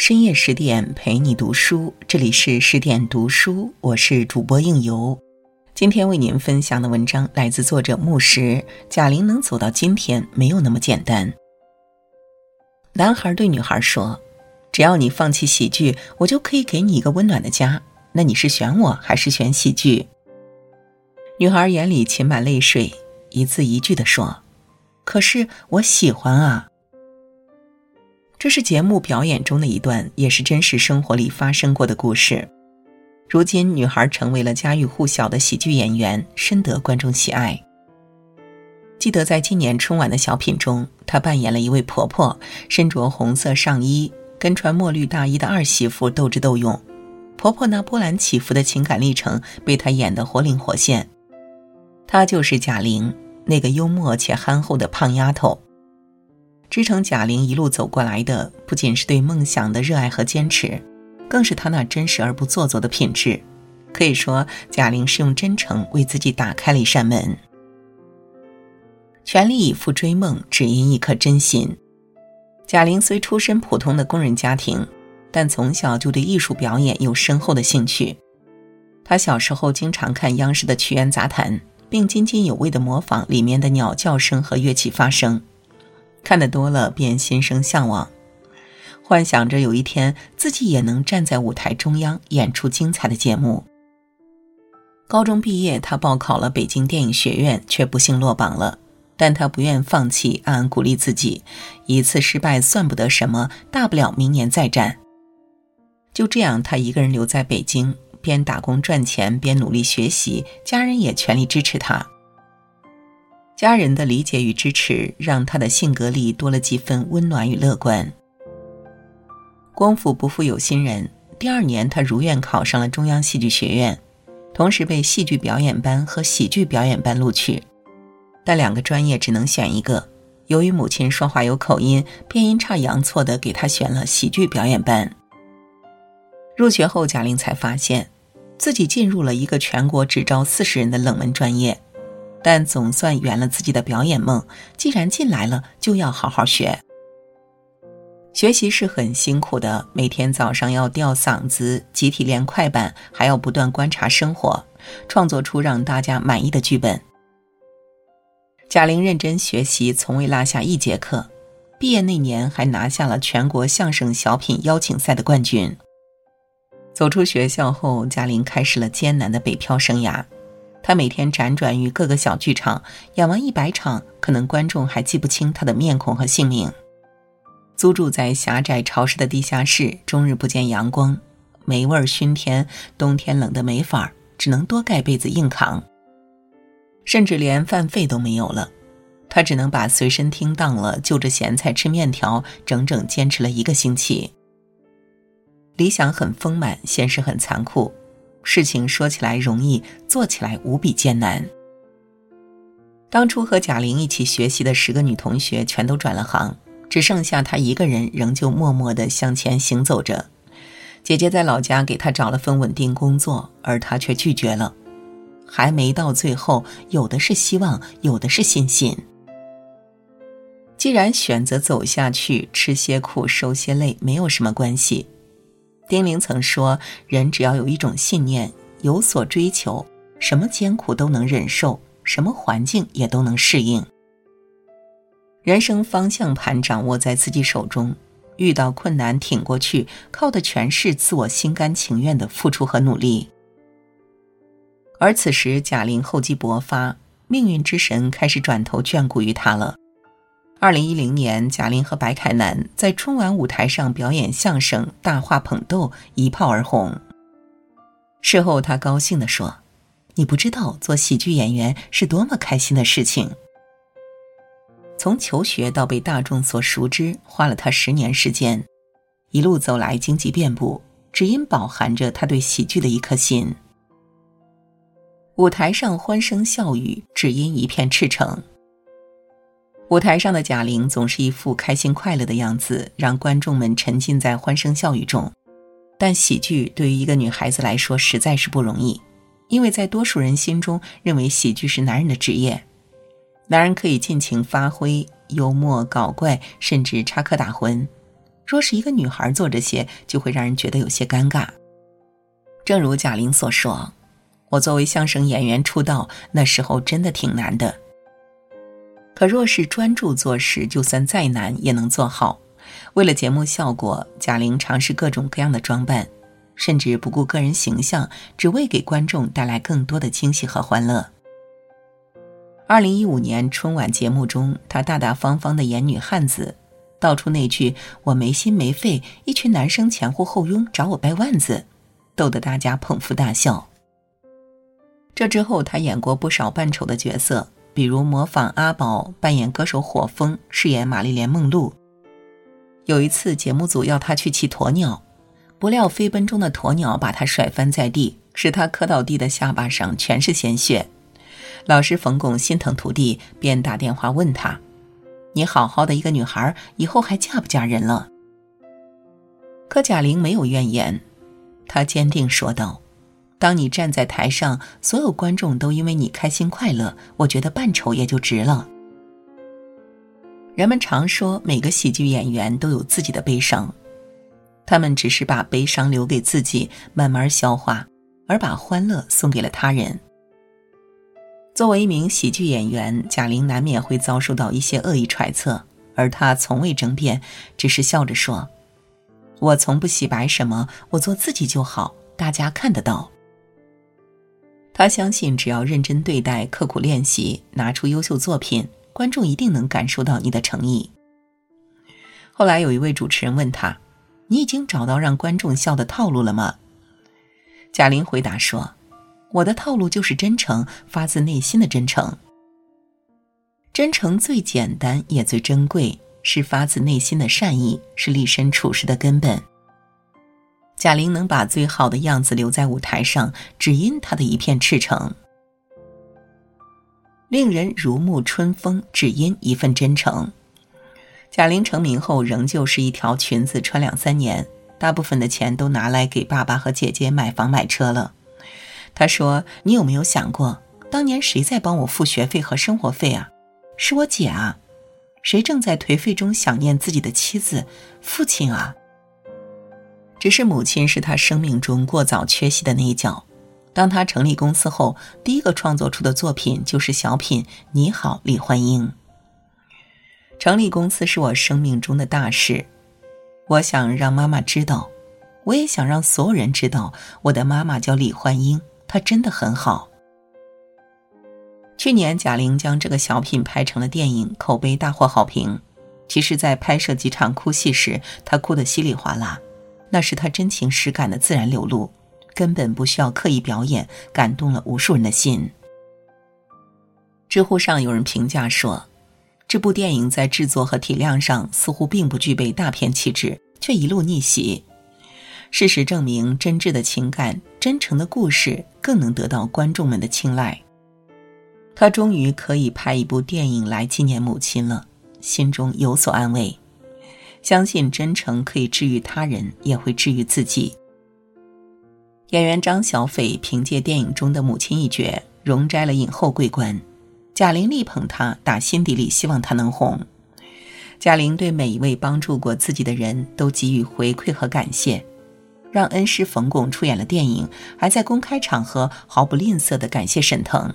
深夜十点陪你读书，这里是十点读书，我是主播应由。今天为您分享的文章来自作者木石。贾玲能走到今天，没有那么简单。男孩对女孩说：“只要你放弃喜剧，我就可以给你一个温暖的家。那你是选我还是选喜剧？”女孩眼里噙满泪水，一字一句的说：“可是我喜欢啊。”这是节目表演中的一段，也是真实生活里发生过的故事。如今，女孩成为了家喻户晓的喜剧演员，深得观众喜爱。记得在今年春晚的小品中，她扮演了一位婆婆，身着红色上衣，跟穿墨绿大衣的二媳妇斗智斗勇。婆婆那波澜起伏的情感历程被她演得活灵活现。她就是贾玲，那个幽默且憨厚的胖丫头。支撑贾玲一路走过来的，不仅是对梦想的热爱和坚持，更是她那真实而不做作的品质。可以说，贾玲是用真诚为自己打开了一扇门。全力以赴追梦，只因一颗真心。贾玲虽出身普通的工人家庭，但从小就对艺术表演有深厚的兴趣。她小时候经常看央视的曲苑杂谈，并津津有味地模仿里面的鸟叫声和乐器发声。看得多了，便心生向往，幻想着有一天自己也能站在舞台中央演出精彩的节目。高中毕业，他报考了北京电影学院，却不幸落榜了。但他不愿放弃，暗暗鼓励自己：一次失败算不得什么，大不了明年再战。就这样，他一个人留在北京，边打工赚钱，边努力学习，家人也全力支持他。家人的理解与支持，让他的性格里多了几分温暖与乐观。功夫不负有心人，第二年他如愿考上了中央戏剧学院，同时被戏剧表演班和喜剧表演班录取，但两个专业只能选一个。由于母亲说话有口音，便阴差阳错的给他选了喜剧表演班。入学后，贾玲才发现，自己进入了一个全国只招四十人的冷门专业。但总算圆了自己的表演梦。既然进来了，就要好好学。学习是很辛苦的，每天早上要吊嗓子，集体练快板，还要不断观察生活，创作出让大家满意的剧本。贾玲认真学习，从未落下一节课。毕业那年，还拿下了全国相声小品邀请赛的冠军。走出学校后，贾玲开始了艰难的北漂生涯。他每天辗转于各个小剧场，演完一百场，可能观众还记不清他的面孔和姓名。租住在狭窄潮湿的地下室，终日不见阳光，霉味熏天，冬天冷得没法只能多盖被子硬扛。甚至连饭费都没有了，他只能把随身听当了，就着咸菜吃面条，整整坚持了一个星期。理想很丰满，现实很残酷。事情说起来容易，做起来无比艰难。当初和贾玲一起学习的十个女同学全都转了行，只剩下她一个人仍旧默默地向前行走着。姐姐在老家给她找了份稳定工作，而她却拒绝了。还没到最后，有的是希望，有的是信心。既然选择走下去，吃些苦，受些累，没有什么关系。丁玲曾说：“人只要有一种信念，有所追求，什么艰苦都能忍受，什么环境也都能适应。人生方向盘掌握在自己手中，遇到困难挺过去，靠的全是自我心甘情愿的付出和努力。”而此时，贾玲厚积薄发，命运之神开始转头眷顾于她了。二零一零年，贾玲和白凯南在春晚舞台上表演相声《大话捧逗》，一炮而红。事后，他高兴地说：“你不知道做喜剧演员是多么开心的事情。”从求学到被大众所熟知，花了他十年时间。一路走来，荆棘遍布，只因饱含着他对喜剧的一颗心。舞台上欢声笑语，只因一片赤诚。舞台上的贾玲总是一副开心快乐的样子，让观众们沉浸在欢声笑语中。但喜剧对于一个女孩子来说实在是不容易，因为在多数人心中，认为喜剧是男人的职业，男人可以尽情发挥幽默、搞怪，甚至插科打诨。若是一个女孩做这些，就会让人觉得有些尴尬。正如贾玲所说：“我作为相声演员出道，那时候真的挺难的。可若是专注做事，就算再难也能做好。为了节目效果，贾玲尝试各种各样的装扮，甚至不顾个人形象，只为给观众带来更多的惊喜和欢乐。”二零一五年春晚节目中，她大大方方的演女汉子，道出那句“我没心没肺”，一群男生前呼后拥找我掰腕子。逗得大家捧腹大笑。这之后，他演过不少扮丑的角色，比如模仿阿宝扮演歌手火风，饰演玛丽莲梦露。有一次，节目组要他去骑鸵鸟，不料飞奔中的鸵鸟把他甩翻在地，使他磕到地的下巴上全是鲜血。老师冯巩心疼徒弟，便打电话问他：“你好好的一个女孩，以后还嫁不嫁人了？”可贾玲没有怨言。她坚定说道：“当你站在台上，所有观众都因为你开心快乐，我觉得扮丑也就值了。”人们常说，每个喜剧演员都有自己的悲伤，他们只是把悲伤留给自己慢慢消化，而把欢乐送给了他人。作为一名喜剧演员，贾玲难免会遭受到一些恶意揣测，而她从未争辩，只是笑着说。我从不洗白什么，我做自己就好，大家看得到。他相信，只要认真对待、刻苦练习、拿出优秀作品，观众一定能感受到你的诚意。后来有一位主持人问他：“你已经找到让观众笑的套路了吗？”贾玲回答说：“我的套路就是真诚，发自内心的真诚。真诚最简单，也最珍贵。”是发自内心的善意，是立身处世的根本。贾玲能把最好的样子留在舞台上，只因她的一片赤诚；令人如沐春风，只因一份真诚。贾玲成名后，仍旧是一条裙子穿两三年，大部分的钱都拿来给爸爸和姐姐买房买车了。她说：“你有没有想过，当年谁在帮我付学费和生活费啊？是我姐啊。”谁正在颓废中想念自己的妻子、父亲啊？只是母亲是他生命中过早缺席的那一角。当他成立公司后，第一个创作出的作品就是小品《你好，李焕英》。成立公司是我生命中的大事，我想让妈妈知道，我也想让所有人知道，我的妈妈叫李焕英，她真的很好。去年，贾玲将这个小品拍成了电影，口碑大获好评。其实，在拍摄几场哭戏时，她哭得稀里哗啦，那是他真情实感的自然流露，根本不需要刻意表演，感动了无数人的心。知乎上有人评价说，这部电影在制作和体量上似乎并不具备大片气质，却一路逆袭。事实证明，真挚的情感、真诚的故事更能得到观众们的青睐。他终于可以拍一部电影来纪念母亲了，心中有所安慰，相信真诚可以治愈他人，也会治愈自己。演员张小斐凭借电影中的母亲一角，荣摘了影后桂冠。贾玲力捧她，打心底里希望她能红。贾玲对每一位帮助过自己的人都给予回馈和感谢，让恩师冯巩出演了电影，还在公开场合毫不吝啬地感谢沈腾。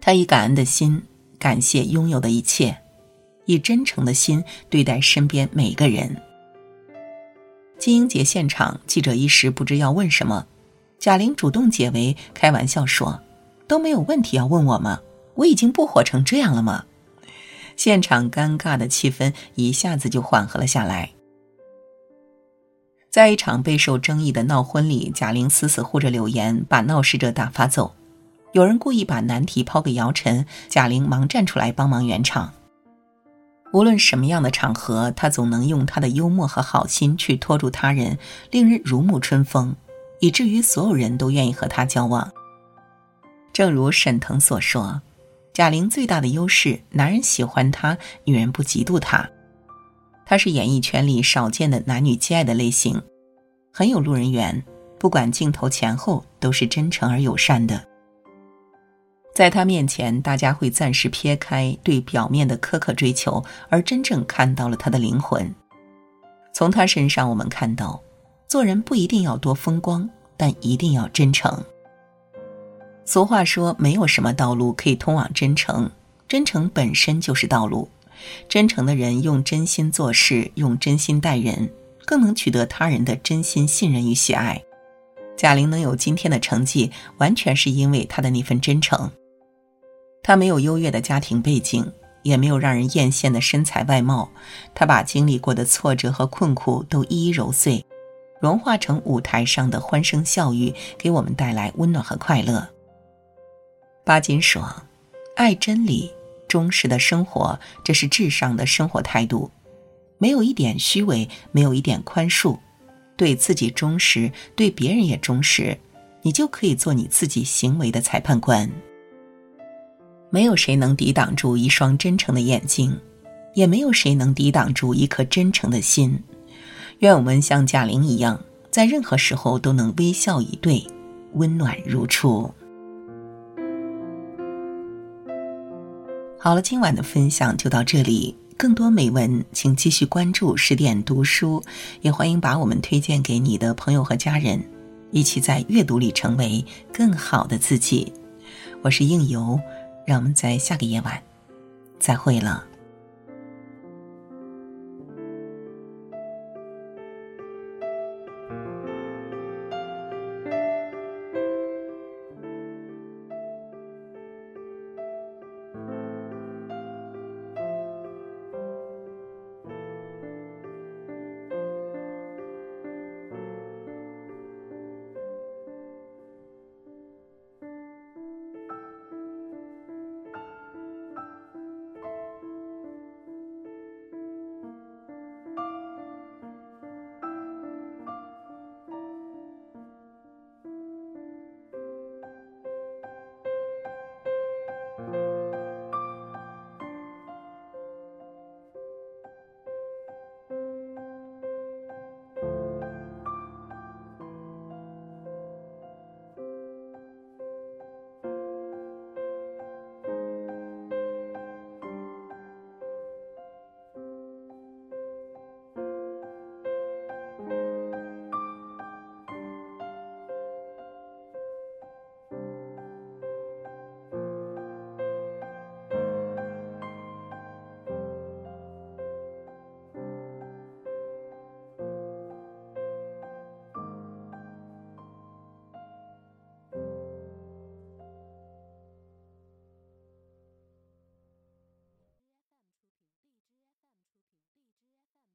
他以感恩的心感谢拥有的一切，以真诚的心对待身边每个人。金鹰节现场，记者一时不知要问什么，贾玲主动解围，开玩笑说：“都没有问题要问我吗？我已经不火成这样了吗？”现场尴尬的气氛一下子就缓和了下来。在一场备受争议的闹婚里，贾玲死死护着柳岩，把闹事者打发走。有人故意把难题抛给姚晨，贾玲忙站出来帮忙圆场。无论什么样的场合，他总能用他的幽默和好心去拖住他人，令人如沐春风，以至于所有人都愿意和他交往。正如沈腾所说，贾玲最大的优势，男人喜欢她，女人不嫉妒她。她是演艺圈里少见的男女皆爱的类型，很有路人缘，不管镜头前后都是真诚而友善的。在他面前，大家会暂时撇开对表面的苛刻追求，而真正看到了他的灵魂。从他身上，我们看到，做人不一定要多风光，但一定要真诚。俗话说，没有什么道路可以通往真诚，真诚本身就是道路。真诚的人用真心做事，用真心待人，更能取得他人的真心信任与喜爱。贾玲能有今天的成绩，完全是因为她的那份真诚。她没有优越的家庭背景。也没有让人艳羡的身材外貌，他把经历过的挫折和困苦都一一揉碎，融化成舞台上的欢声笑语，给我们带来温暖和快乐。巴金说：“爱真理，忠实的生活，这是至上的生活态度。没有一点虚伪，没有一点宽恕，对自己忠实，对别人也忠实，你就可以做你自己行为的裁判官。”没有谁能抵挡住一双真诚的眼睛，也没有谁能抵挡住一颗真诚的心。愿我们像贾玲一样，在任何时候都能微笑以对，温暖如初。好了，今晚的分享就到这里。更多美文，请继续关注十点读书，也欢迎把我们推荐给你的朋友和家人，一起在阅读里成为更好的自己。我是应由。让我们在下个夜晚再会了。